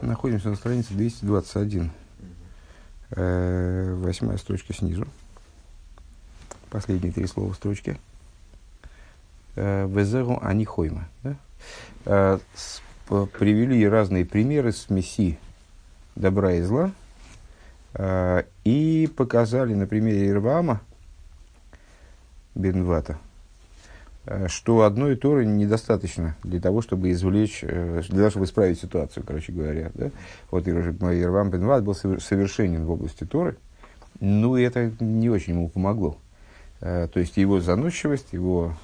Находимся на странице 221. Э, восьмая строчка снизу. Последние три слова строчки. Э, Везеру анихойма. Да? Э, привели разные примеры смеси добра и зла. И показали на примере Ирвама Бенвата – что одной Торы недостаточно для того, чтобы извлечь, э, для того, чтобы исправить ситуацию, короче говоря. Да? Вот Ирвам Бенват был совершенен в области Торы, и это не очень ему помогло. Э, то есть его заносчивость, его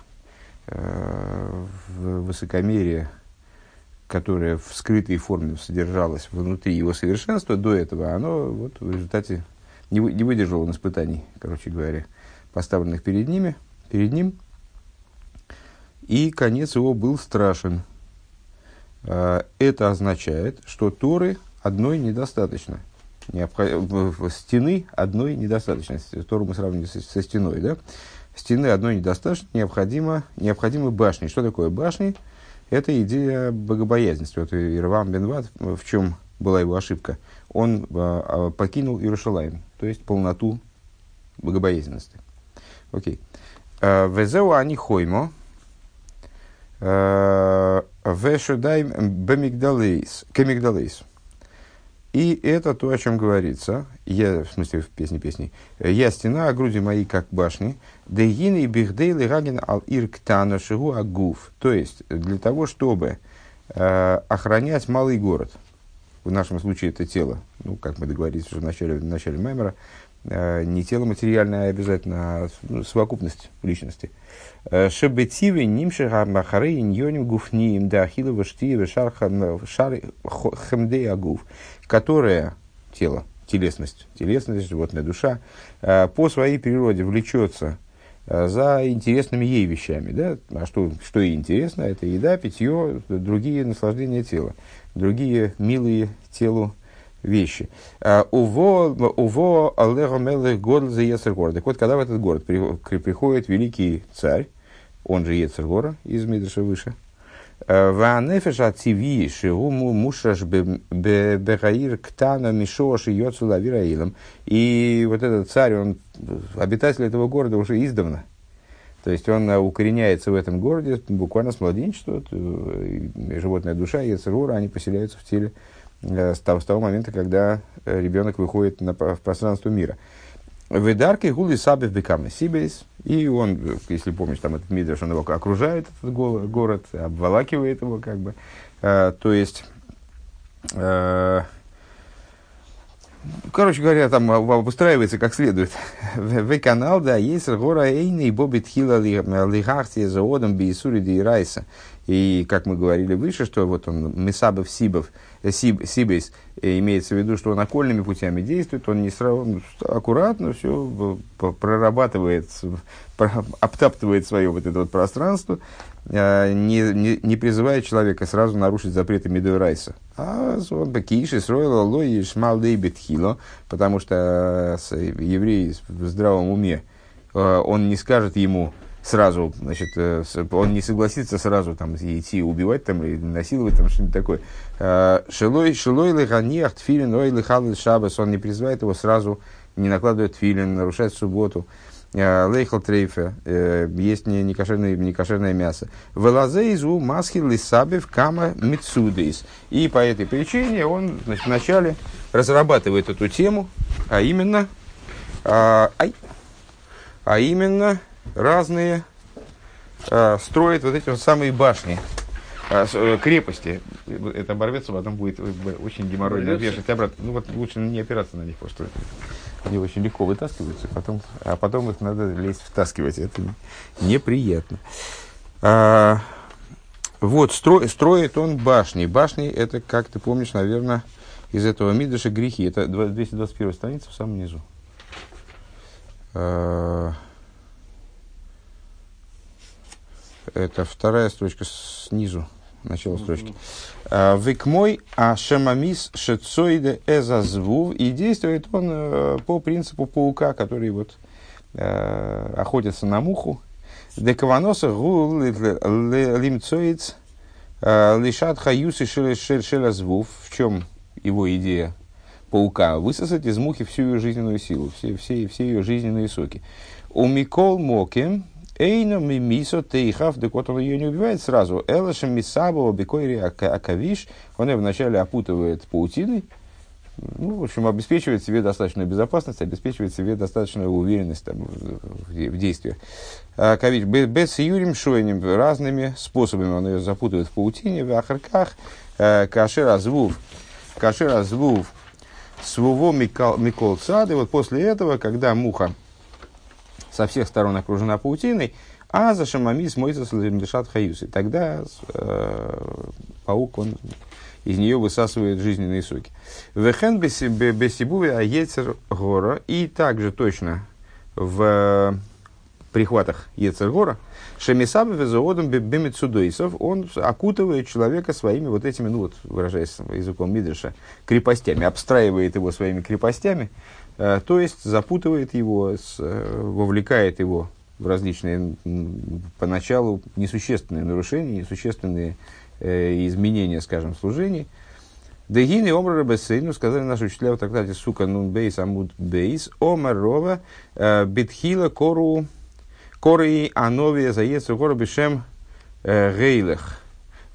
высокомерие, которое в скрытой форме содержалось внутри его совершенства до этого, оно вот в результате не выдержало испытаний, короче говоря, поставленных перед ними, перед ним – и конец его был страшен. А, это означает, что Торы одной недостаточно. Стены одной недостаточно. Тору мы сравнили со, стеной. Да? Стены одной недостаточно, необходимо, необходимы башни. Что такое башни? Это идея богобоязненности. Вот Ирвам Бенват, в чем была его ошибка? Он а, покинул Иерушалаем, то есть полноту богобоязненности. Окей. А, Везеу они хоймо, Вешудай бемигдалейс, кемигдалейс. И это то, о чем говорится, я, в смысле, в песне песни, «Я стена, а груди мои, как башни, дегины и бихдейли раген ал ирктана шигу агуф». То есть, для того, чтобы э, охранять малый город, в нашем случае это тело, ну, как мы договорились уже в начале, в начале Мемера, э, не тело материальное, а обязательно а совокупность личности – Э, Шебетивы нимши махары иньоним гуфниим да ахилова штиева шар агуф, которая, тело, телесность, телесность, животная душа, э, по своей природе влечется э, за интересными ей вещами. Да? А что, что ей интересно? Это еда, питье, другие наслаждения тела, другие милые телу вещи. Уво, уво, аллегомелых год за город. Так вот, когда в этот город приходит великий царь, он же Ецергора из Мидраша выше. Э, Ванефеш ациви шигуму мушаш бегаир ктана мишош и лавираилом. И вот этот царь, он обитатель этого города уже издавна. То есть он укореняется в этом городе буквально с младенчества. Э, животная душа и они поселяются в теле э, с того, с того момента, когда ребенок выходит на, в пространство мира. Ведарки гули сабев бекамы сибейс. И он, если помнишь, там этот Мидраш, он его окружает, этот город, обволакивает его, как бы. То есть, короче говоря, там обустраивается как следует. В канал, да, есть гора Эйна и Бобит Хила Лихахтия за Одом Биисури Райса. И, как мы говорили выше, что вот он Месабов Сибов, Сиб, Сибейс, имеется в виду, что он окольными путями действует, он не сразу, аккуратно все прорабатывает, обтаптывает свое вот это вот пространство, а, не, не, не призывает человека сразу нарушить запреты Медой Райса. А он Бакиши строил Лои Шмал Бетхило, потому что еврей в здравом уме, а, он не скажет ему, сразу, значит, э, он не согласится сразу там идти убивать там или насиловать там что-нибудь такое. Э, шилой, шилой лиханиах тфилин, ой лихал шабас, он не призывает его сразу, не накладывает филин, нарушает субботу. Э, лейхал трейфе, есть не, некошерное, некошерное мясо. Велазе изу маски лисабев кама мицудейс. И по этой причине он значит, вначале разрабатывает эту тему, а именно, а, ай, а именно разные э, строят вот эти вот самые башни, э, крепости. Это оборвется, потом будет очень геморройно вешать обратно. Ну вот лучше не опираться на них, потому что они очень легко вытаскиваются, потом, а потом их надо лезть втаскивать. Это неприятно. А, вот, стро, строит он башни. Башни, это, как ты помнишь, наверное, из этого Мидыша грехи. Это 221 страница в самом низу. А, Это вторая строчка снизу, начало строчки. А, Вик мой а шамамис шецоиде эзазвув. И действует он э, по принципу паука, который вот э, охотится на муху. Декаваноса гу лимцоиц э, лишат хаюсы шелязвув. В чем его идея паука, высосать из мухи всю ее жизненную силу, все, все, все ее жизненные соки. У Микол Моки, Эйно мимисо тейхав, так вот он ее не убивает сразу. Элашем мисабова бекойри акавиш, он ее вначале опутывает паутиной, ну, в общем, обеспечивает себе достаточную безопасность, обеспечивает себе достаточную уверенность там, в, в действиях. А, Кавич, без юрим шойним, разными способами. Он ее запутывает в паутине, в ахарках, э, кашер азвув, кашер азвув, своего микол сад, и вот после этого, когда муха со всех сторон окружена паутиной, а за шамамис мойца дышат хаюс. И тогда э, паук, он из нее высасывает жизненные соки. Вехен бесибуве аецер гора. И также точно в прихватах Ецер гора, Шемисаба везоодом бемецудойсов, он окутывает человека своими вот этими, ну вот, выражаясь языком Мидриша, крепостями, обстраивает его своими крепостями, э, то есть запутывает его, э, вовлекает его в различные, поначалу, несущественные нарушения, несущественные э, изменения, скажем, служений. Дегины омра рабесейну, сказали наши учителя в трактате сука нун бейс амуд бейс, омар рова э, битхила кору коры ановия заецу кору бешем э, гейлех.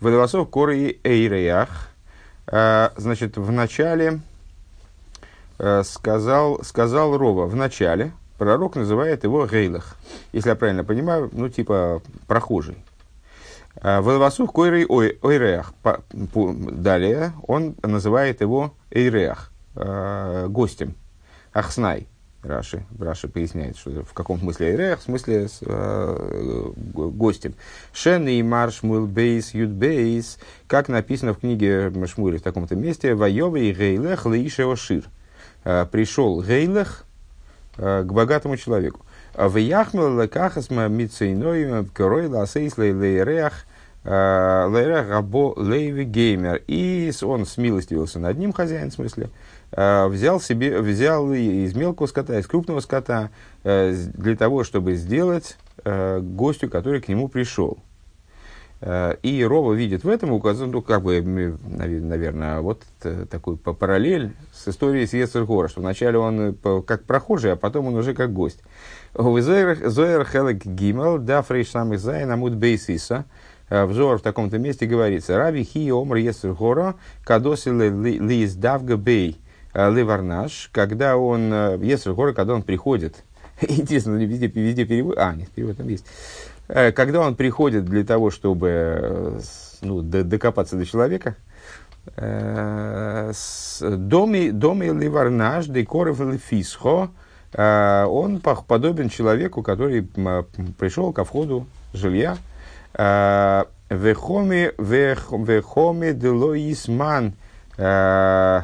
Водовосов коры эйреях. Э, значит, в начале сказал, сказал Рова, в начале пророк называет его гейлех. Если я правильно понимаю, ну типа прохожий. А, Велвасух койрей ойреах. Далее он называет его эйреах, а, гостем. Ахснай. Раши, Раши поясняет, что в каком смысле эйреах, в смысле с, э, гостем. Шен и марш мул бейс юд бейс, как написано в книге Шмуэля в таком-то месте, Вайовый гейлех лаишео шир. Пришел гейлех к богатому человеку. В Яхмел лекахасма мицейной корой ласейс лейреах лейреах рабо лейви геймер. И он смилостивился над ним, хозяин в смысле, взял себе, взял из мелкого скота, из крупного скота, для того, чтобы сделать гостю, который к нему пришел. И Рова видит в этом указан, ну, как бы, наверное, вот такой параллель с историей с Ецергора, что вначале он как прохожий, а потом он уже как гость. Зоэр Хелек Гимел, да фрейш самых зайн, амуд бейсиса. Взор в таком-то месте говорится. Раби хи омр есер гора, кадоси ли издавга бей ливарнаш, когда он, есер гора, когда он приходит. Интересно, везде, везде перевод, а, нет, перевод там есть. Когда он приходит для того, чтобы ну, докопаться до человека, доми, доми ливарнаш, декоров лифисхо, Э, он подобен человеку, который пришел ко входу жилья. Э, вехоми вехоми делоисман э,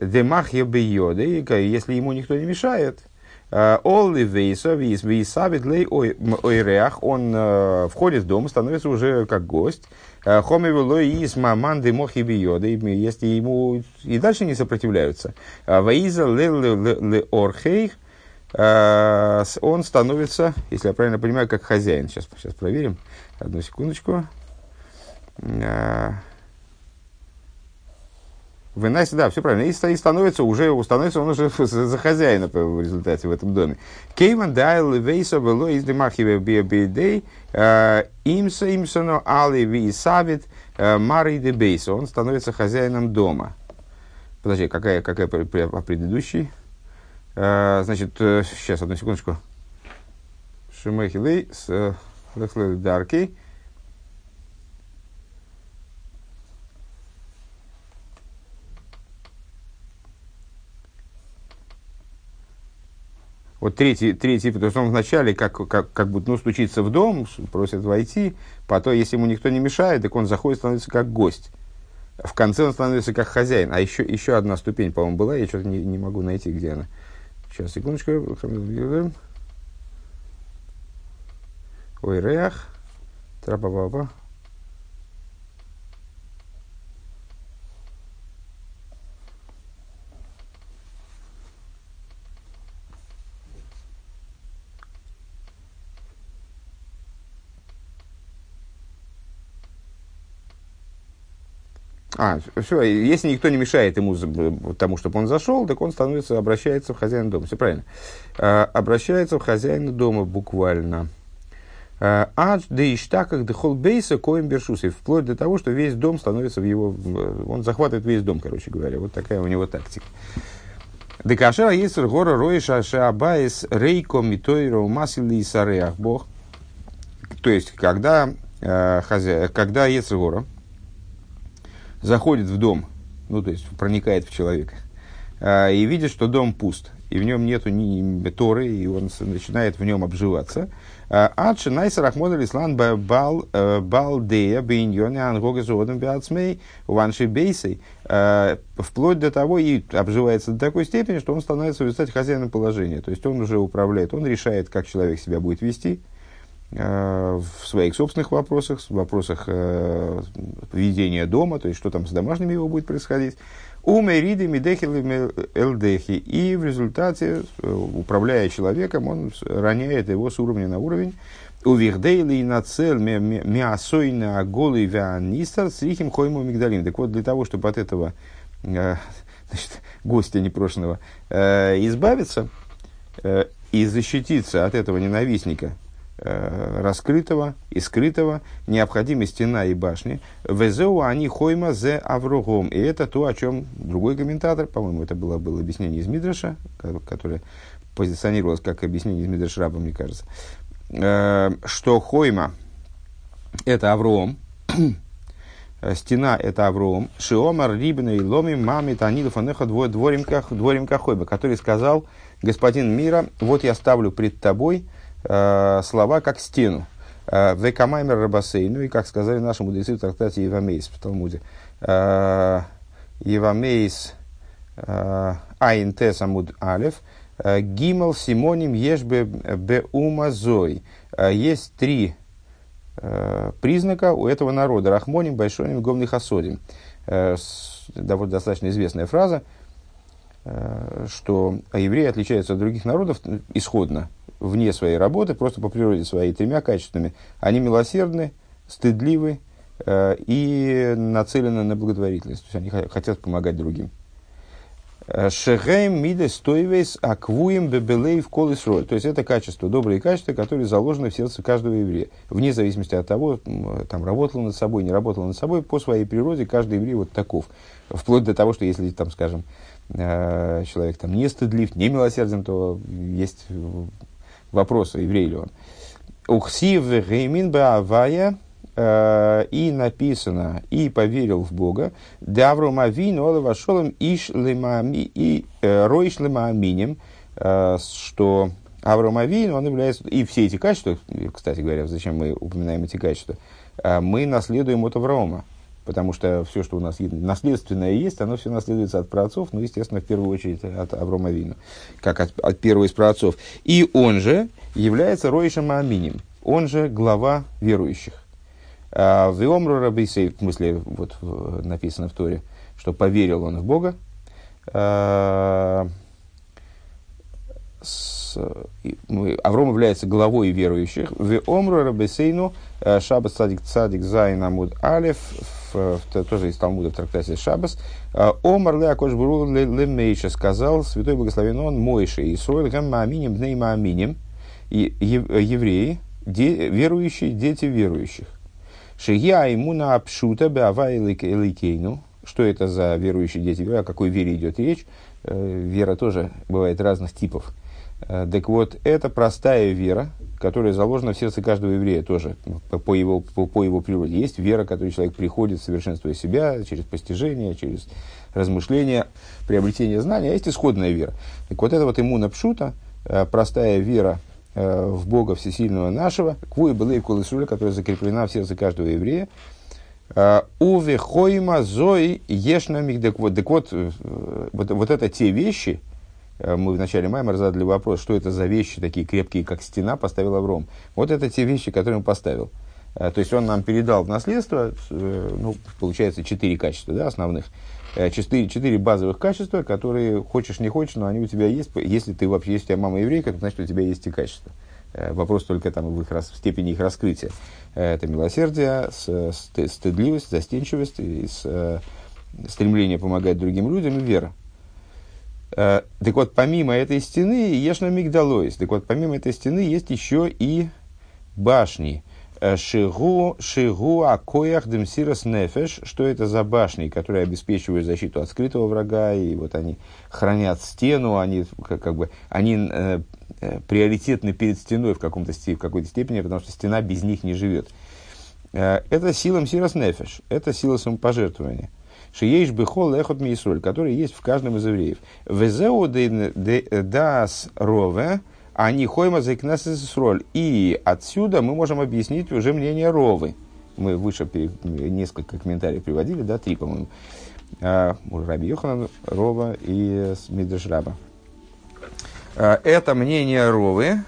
демахья бейода. Если ему никто не мешает, Олли вейса вейсабит лей ойреах, он входит в дом, становится уже как гость. Хоми велоис маман демохи бейода, если ему и дальше не сопротивляются. Ваиза ле орхейх, Э, он становится, если я правильно понимаю, как хозяин. Сейчас, сейчас проверим. Одну секундочку. Э, Выносит, да, все правильно. И, становится уже, становится он уже за хозяина в результате в этом доме. Кейман дайл вейса вело из демахиве биобидей э, имса имсоно али ви савит мари де бейса. Он становится хозяином дома. Подожди, какая, какая предыдущий? А, значит, сейчас, э, одну секундочку. Шимехилей с э, Вот третий, третий, потому что он вначале как, как, как будто ну, стучится в дом, просит войти, потом, если ему никто не мешает, так он заходит, становится как гость. В конце он становится как хозяин. А еще, еще одна ступень, по-моему, была, я что-то не, не могу найти, где она. Сейчас, секундочку. Ой, реах. Трапа-папа. А, все, если никто не мешает ему тому, чтобы он зашел, так он становится, обращается в хозяина дома. Все правильно. А, обращается в хозяина дома буквально. А, да иштаках да холбейса коим бершусой. Вплоть до того, что весь дом становится в его... Он захватывает весь дом, короче говоря. Вот такая у него тактика. Декашера есть гора роиша шаабаис рейко митойро масили и сареах бог. То есть, когда, э, хозя... когда Ецергора заходит в дом, ну, то есть, проникает в человека, э, и видит, что дом пуст, и в нем нету ни, торы, и он начинает в нем обживаться, Адши найса рахмон алислан бал балдея бейньоне ангога зодом биацмей ванши бейсей. Вплоть до того и обживается до такой степени, что он становится в результате хозяином положения. То есть он уже управляет, он решает, как человек себя будет вести в своих собственных вопросах, в вопросах э, ведения дома, то есть что там с домашними его будет происходить. Умериды мидехилы элдехи. И в результате, э, управляя человеком, он роняет его с уровня на уровень. У вихдейли на цель миасойна голый с рихим хойму мигдалин. Так вот, для того, чтобы от этого э, значит, гостя непрошенного э, избавиться и защититься от этого ненавистника, Э, раскрытого и скрытого, необходимы стена и башни. Везеу они хойма зе авругом. И это то, о чем другой комментатор, по-моему, это было, было объяснение из Мидраша, которое позиционировалось как объяснение из Мидраша Раба, мне кажется, э, что хойма – это Авром, стена – это Авром, Шиомар, Рибна и Ломи, Мами, Танилов, Анеха, дворим Кахойба, который сказал, господин мира, вот я ставлю пред тобой – э, слова как стену. Э, Векамаймер Рабасей, ну и как сказали наши мудрецы в трактате Евамейс в Талмуде. Э, Евамейс э, Айн Тес Амуд Алев, Гимал Симоним Ешбе Беума Зой. Есть три признака у этого народа. Рахмоним, Большоним, Гомных Асодим. Довольно достаточно известная фраза, что евреи отличаются от других народов исходно вне своей работы, просто по природе своей, тремя качествами. Они милосердны, стыдливы э, и нацелены на благотворительность. То есть они хотят помогать другим. Э, Шехейм миде стоивейс аквуем бебелей в колес. То есть это качество, добрые качества, которые заложены в сердце каждого еврея. Вне зависимости от того, там, работал над собой, не работал над собой, по своей природе каждый еврей вот таков. Вплоть до того, что если, там, скажем, э, человек там, не стыдлив, не милосерден, то есть вопроса, еврей ли он. Ухсив геймин баавая, э, и написано, и поверил в Бога, Даврум Авин, Олева Шолом, Иш Лемами, и э, Роиш Лемааминем, э, что Авраам Авин, он является, и все эти качества, кстати говоря, зачем мы упоминаем эти качества, мы наследуем от Авраама потому что все, что у нас наследственное есть, оно все наследуется от праотцов, ну, естественно, в первую очередь от Аврома Вину, как от, от первого из праотцов. И он же является Роишем Аминим, он же глава верующих. А, в Иомру Рабисей, в смысле, вот написано в Торе, что поверил он в Бога, а, Авром является главой верующих. В Омру Рабесейну э, Шабас Цадик Цадик Зайн Амуд Алев в, в, тоже из Талмуда в трактате Шабас, «А, Омар ле акош буру ле мейша, сказал святой благословен он Мойше, и сроил гам мааминим бней мааминим, евреи, де, верующие, дети верующих. Шия имуна апшута беава эликейну, что это за верующие дети, о какой вере идет речь, э, вера тоже бывает разных типов. Э, так вот, это простая вера, которая заложена в сердце каждого еврея тоже по, его, по, по его природе. Есть вера, которой человек приходит, совершенствуя себя через постижение, через размышления, приобретение знания, а есть исходная вера. Так вот, это вот иммуна пшута, э, простая вера э, в Бога Всесильного нашего, квуи была и колесуля, которая закреплена в сердце каждого еврея, Уве хойма зои ешна мигдек. Вот, так вот, вот, вот это те вещи, мы в начале Маймер задали вопрос, что это за вещи такие крепкие, как стена, поставил Авром. Вот это те вещи, которые он поставил. Э, то есть он нам передал в наследство, э, ну, получается, четыре качества да, основных. Четыре, четыре базовых качества, которые хочешь не хочешь, но они у тебя есть. Если ты вообще есть у тебя мама еврейка, то значит у тебя есть эти качества. Вопрос только там в, их, в степени их раскрытия. Это милосердие, стыдливость, застенчивость, и стремление помогать другим людям и вера. Э, так вот, помимо этой стены, Ешна Мигдалоис, так вот, помимо этой стены есть еще и башни. Э, шигу, шигу акоях демсирос нефеш, что это за башни, которые обеспечивают защиту от скрытого врага, и вот они хранят стену, они, как, как бы, они э, э, приоритетны перед стеной в, каком-то, в какой-то степени, потому что стена без них не живет. Это сила мсирос нефеш, это сила самопожертвования. Шиеш бихол эхот миисроль, который есть в каждом из евреев. Везеу дас рове, они хойма роль. И отсюда мы можем объяснить уже мнение Ровы. Мы выше несколько комментариев приводили, да, три, по-моему. А, Раби Йоханан, Рова и Мидрш Раба. А, это мнение Ровы,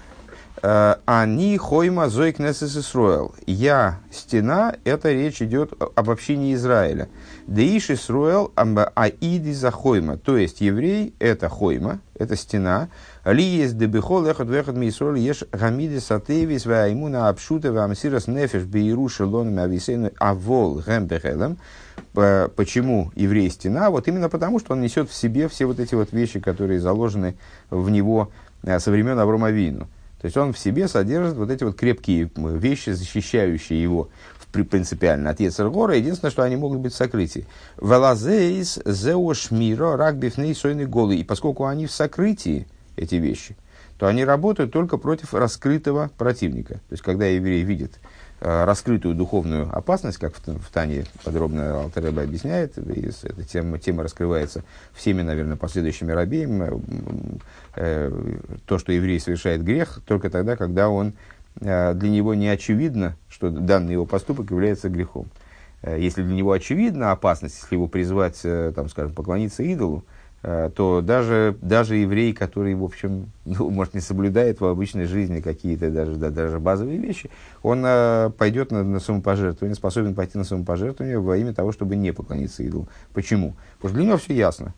они хойма зой кнесес Исруэл. Я стена, это речь идет об общине Израиля. Деиш Исруэл аиди за хойма. То есть еврей это хойма, это стена. Ли есть дебихол эхот вехот ми Исруэл еш гамиди сатевис ваимуна абшута вамсирас нефеш бейру шелон мависену авол гэм бехелем. Почему еврей стена? Вот именно потому, что он несет в себе все вот эти вот вещи, которые заложены в него э, со времен Аврома Вину. То есть он в себе содержит вот эти вот крепкие вещи, защищающие его принципиально от Ецергора. Единственное, что они могут быть в сокрытии. Велазеис зео шмиро рак бифней сойный голый. И поскольку они в сокрытии, эти вещи, то они работают только против раскрытого противника. То есть, когда еврей видит Э, раскрытую духовную опасность, как в, в Тане подробно Алтареба объясняет, и эта тема, тема раскрывается всеми, наверное, последующими рабеем, э, э, то, что еврей совершает грех, только тогда, когда он, э, для него не очевидно, что данный его поступок является грехом. Э, если для него очевидна опасность, если его призвать, э, там, скажем, поклониться идолу, Э, то даже, даже еврей, который, в общем, ну, может, не соблюдает в обычной жизни какие-то даже, да, даже базовые вещи, он э, пойдет на, на самопожертвование, способен пойти на самопожертвование во имя того, чтобы не поклониться идолу. Почему? Потому что для него все ясно.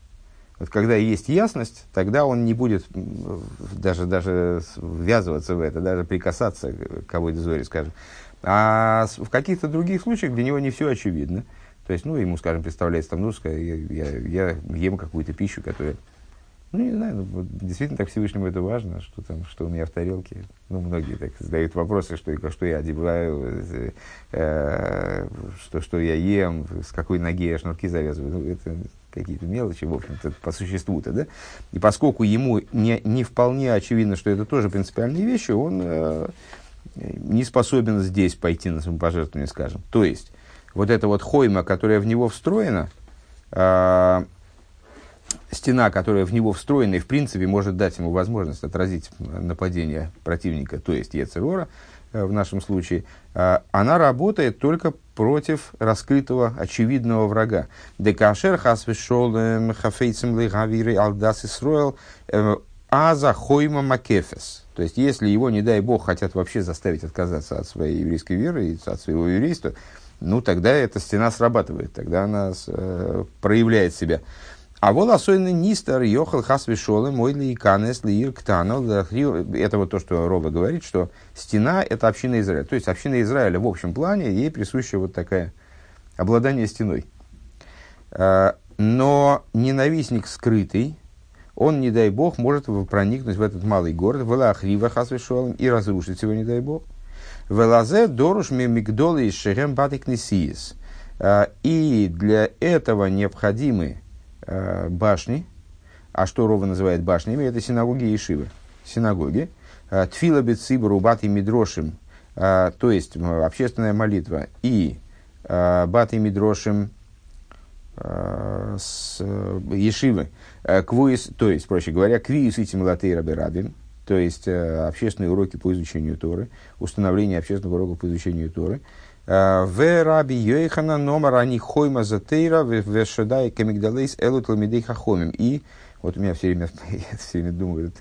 Вот когда есть ясность, тогда он не будет даже, даже ввязываться в это, даже прикасаться к кого-то зоре, скажем. А в каких-то других случаях для него не все очевидно. То есть, ну, ему, скажем, представляется там, ну, я, я, я ем какую-то пищу, которая, ну, не знаю, ну, действительно так Всевышнему это важно, что там, что у меня в тарелке. Ну, многие так задают вопросы, что, что я одеваю, э, что, что я ем, с какой ноги я шнурки завязываю. Ну, это какие-то мелочи, в общем-то, по существу-то, да? И поскольку ему не, не вполне очевидно, что это тоже принципиальные вещи, он э, не способен здесь пойти на самопожертвование, скажем. То есть, вот эта вот хойма, которая в него встроена, э, стена, которая в него встроена и в принципе может дать ему возможность отразить нападение противника, то есть Ецерора э, в нашем случае, э, она работает только против раскрытого, очевидного врага. Декашер хасвешол исроэл аза хойма макефес. То есть, если его, не дай бог, хотят вообще заставить отказаться от своей еврейской веры и от своего еврейства, ну тогда эта стена срабатывает, тогда она э, проявляет себя. А вот особенно нистер йохал хасвишолы мой ли иканес ли Это вот то, что Роба говорит, что стена – это община Израиля. То есть, община Израиля в общем плане, ей присуща вот такая обладание стеной. Э, но ненавистник скрытый, он, не дай бог, может проникнуть в этот малый город, в Лахрива Хасвишолом, и разрушить его, не дай бог. Велазе доруш мигдолы из шерем батикнесиес. А, и для этого необходимы а, башни. А что Рова называет башнями? Это синагоги и шивы. Синагоги. А, Тфила бецибру бат и мидрошим. То есть общественная молитва. И бат и мидрошим с Ешивы, квуис, то есть, проще говоря, квиус и тимлатей рабин, то есть э, общественные уроки по изучению Торы, установление общественных уроков по изучению Торы. Э, в раби Йохана номер они хойма затейра в шедай камигдалейс элу талмидей хахомим. И вот у меня все время, я все время думаю,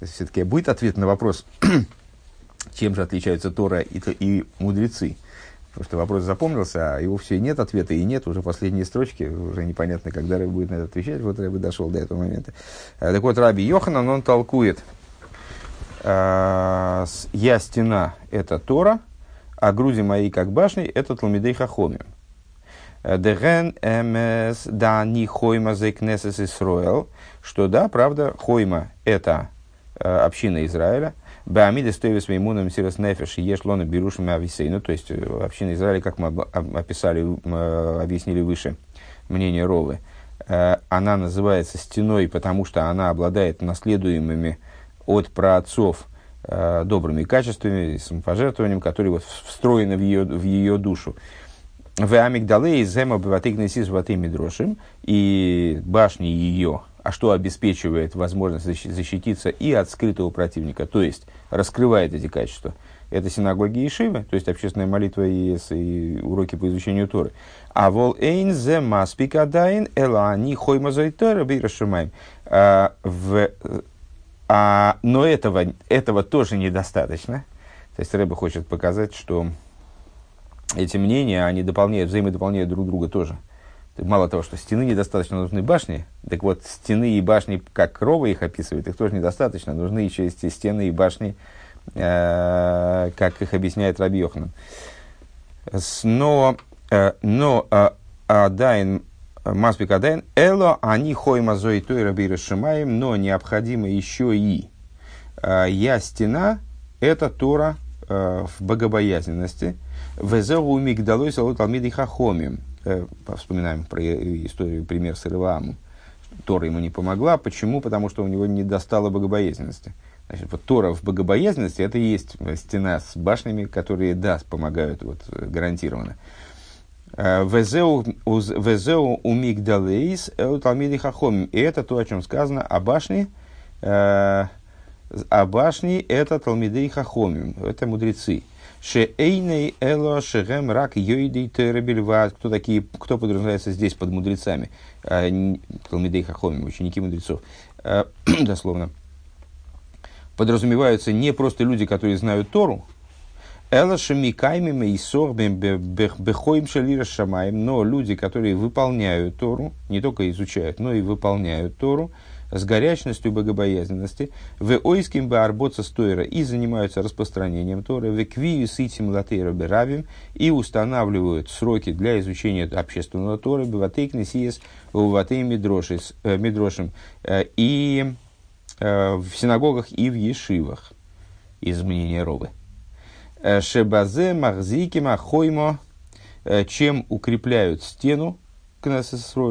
все-таки будет ответ на вопрос, чем же отличаются Тора и, и мудрецы. Потому что вопрос запомнился, а его все нет ответа, и нет, уже последние строчки, уже непонятно, когда Рэб будет на это отвечать, вот Рэб дошел до этого момента. Э, так вот, Раби Йоханан, он толкует – я стена – это Тора, а груди мои, как башни, это Талмидей Хахомим. Деген МС да не хойма за кнесес Исроэл, что да, правда, хойма – это община Израиля, Баамида стоит меймуном сирос нефеш еш лона берушами ависейну, то есть община Израиля, как мы описали, объяснили выше, мнение Ровы, она называется стеной, потому что она обладает наследуемыми от праотцов добрыми качествами, самопожертвованием, которые вот встроены в ее, в ее душу. В амигдале из зема быватыгнесис ватыми дрошим, и башни ее, а что обеспечивает возможность защититься и от скрытого противника, то есть раскрывает эти качества. Это синагоги и шивы, то есть общественная молитва и, и уроки по изучению Торы. А вол эйн зе маспикадайн элани хоймазойтера бирашимаем. А, а, но этого, этого тоже недостаточно. То есть Рэба хочет показать, что эти мнения, они дополняют, взаимодополняют друг друга тоже. Мало того, что стены недостаточно, нужны башни. Так вот, стены и башни, как Рова их описывает, их тоже недостаточно. Нужны еще эти стены и башни, э, как их объясняет Раби Йоханан. Но, э, но э, Адайн, Маспик Адайн, Эло, они хойма зои той Раби Рашимаем, но необходимо еще и э, я стена, это Тора э, в богобоязненности – Везеу мигдалой салут алмиды хахомим. Э, вспоминаем про историю, пример с Ирваамом. Тора ему не помогла. Почему? Потому что у него не достало богобоязненности. Значит, вот Тора в богобоязненности это и есть стена с башнями, которые, да, помогают вот, гарантированно. Э, Везеу у мигдалейс талмиды хахомим. И это то, о чем сказано о башне. Э, о башне это талмидей хахомим. Это мудрецы. Шеэйней эло шехем рак йойдей теребельват. Кто такие, кто подразумевается здесь под мудрецами? А, Талмидей хахомим, ученики мудрецов. А, дословно. Подразумеваются не просто люди, которые знают Тору, Эла шамикаймим и сорбим бехоим шалира шамаем, но люди, которые выполняют Тору, не только изучают, но и выполняют Тору, с горячностью богобоязненности, в ойским бы арботца стойра и занимаются распространением Торы, в квию с этим латейра беравим и устанавливают сроки для изучения общественного Торы, быватейк несиес уватей медрошим э, и э, в синагогах и в ешивах из мнения Ровы. Э, Шебазе махзики махоймо, чем укрепляют стену,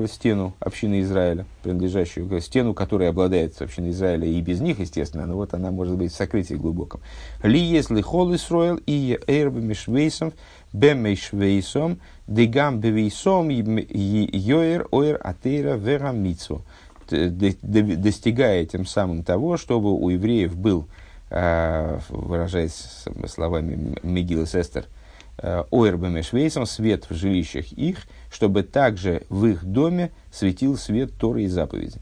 стену общины Израиля, принадлежащую к стену, которая обладает общиной Израиля и без них, естественно, но вот она может быть в сокрытии глубоком. Ли если хол Исроил и эрб мишвейсом, бемешвейсом, дегам бевейсом, йоэр ойр атейра вера митсу. Достигая тем самым того, чтобы у евреев был, выражаясь словами Мегилы Сестер, Ойрбами Швейсом, свет в жилищах их, чтобы также в их доме светил свет Торы и заповеди.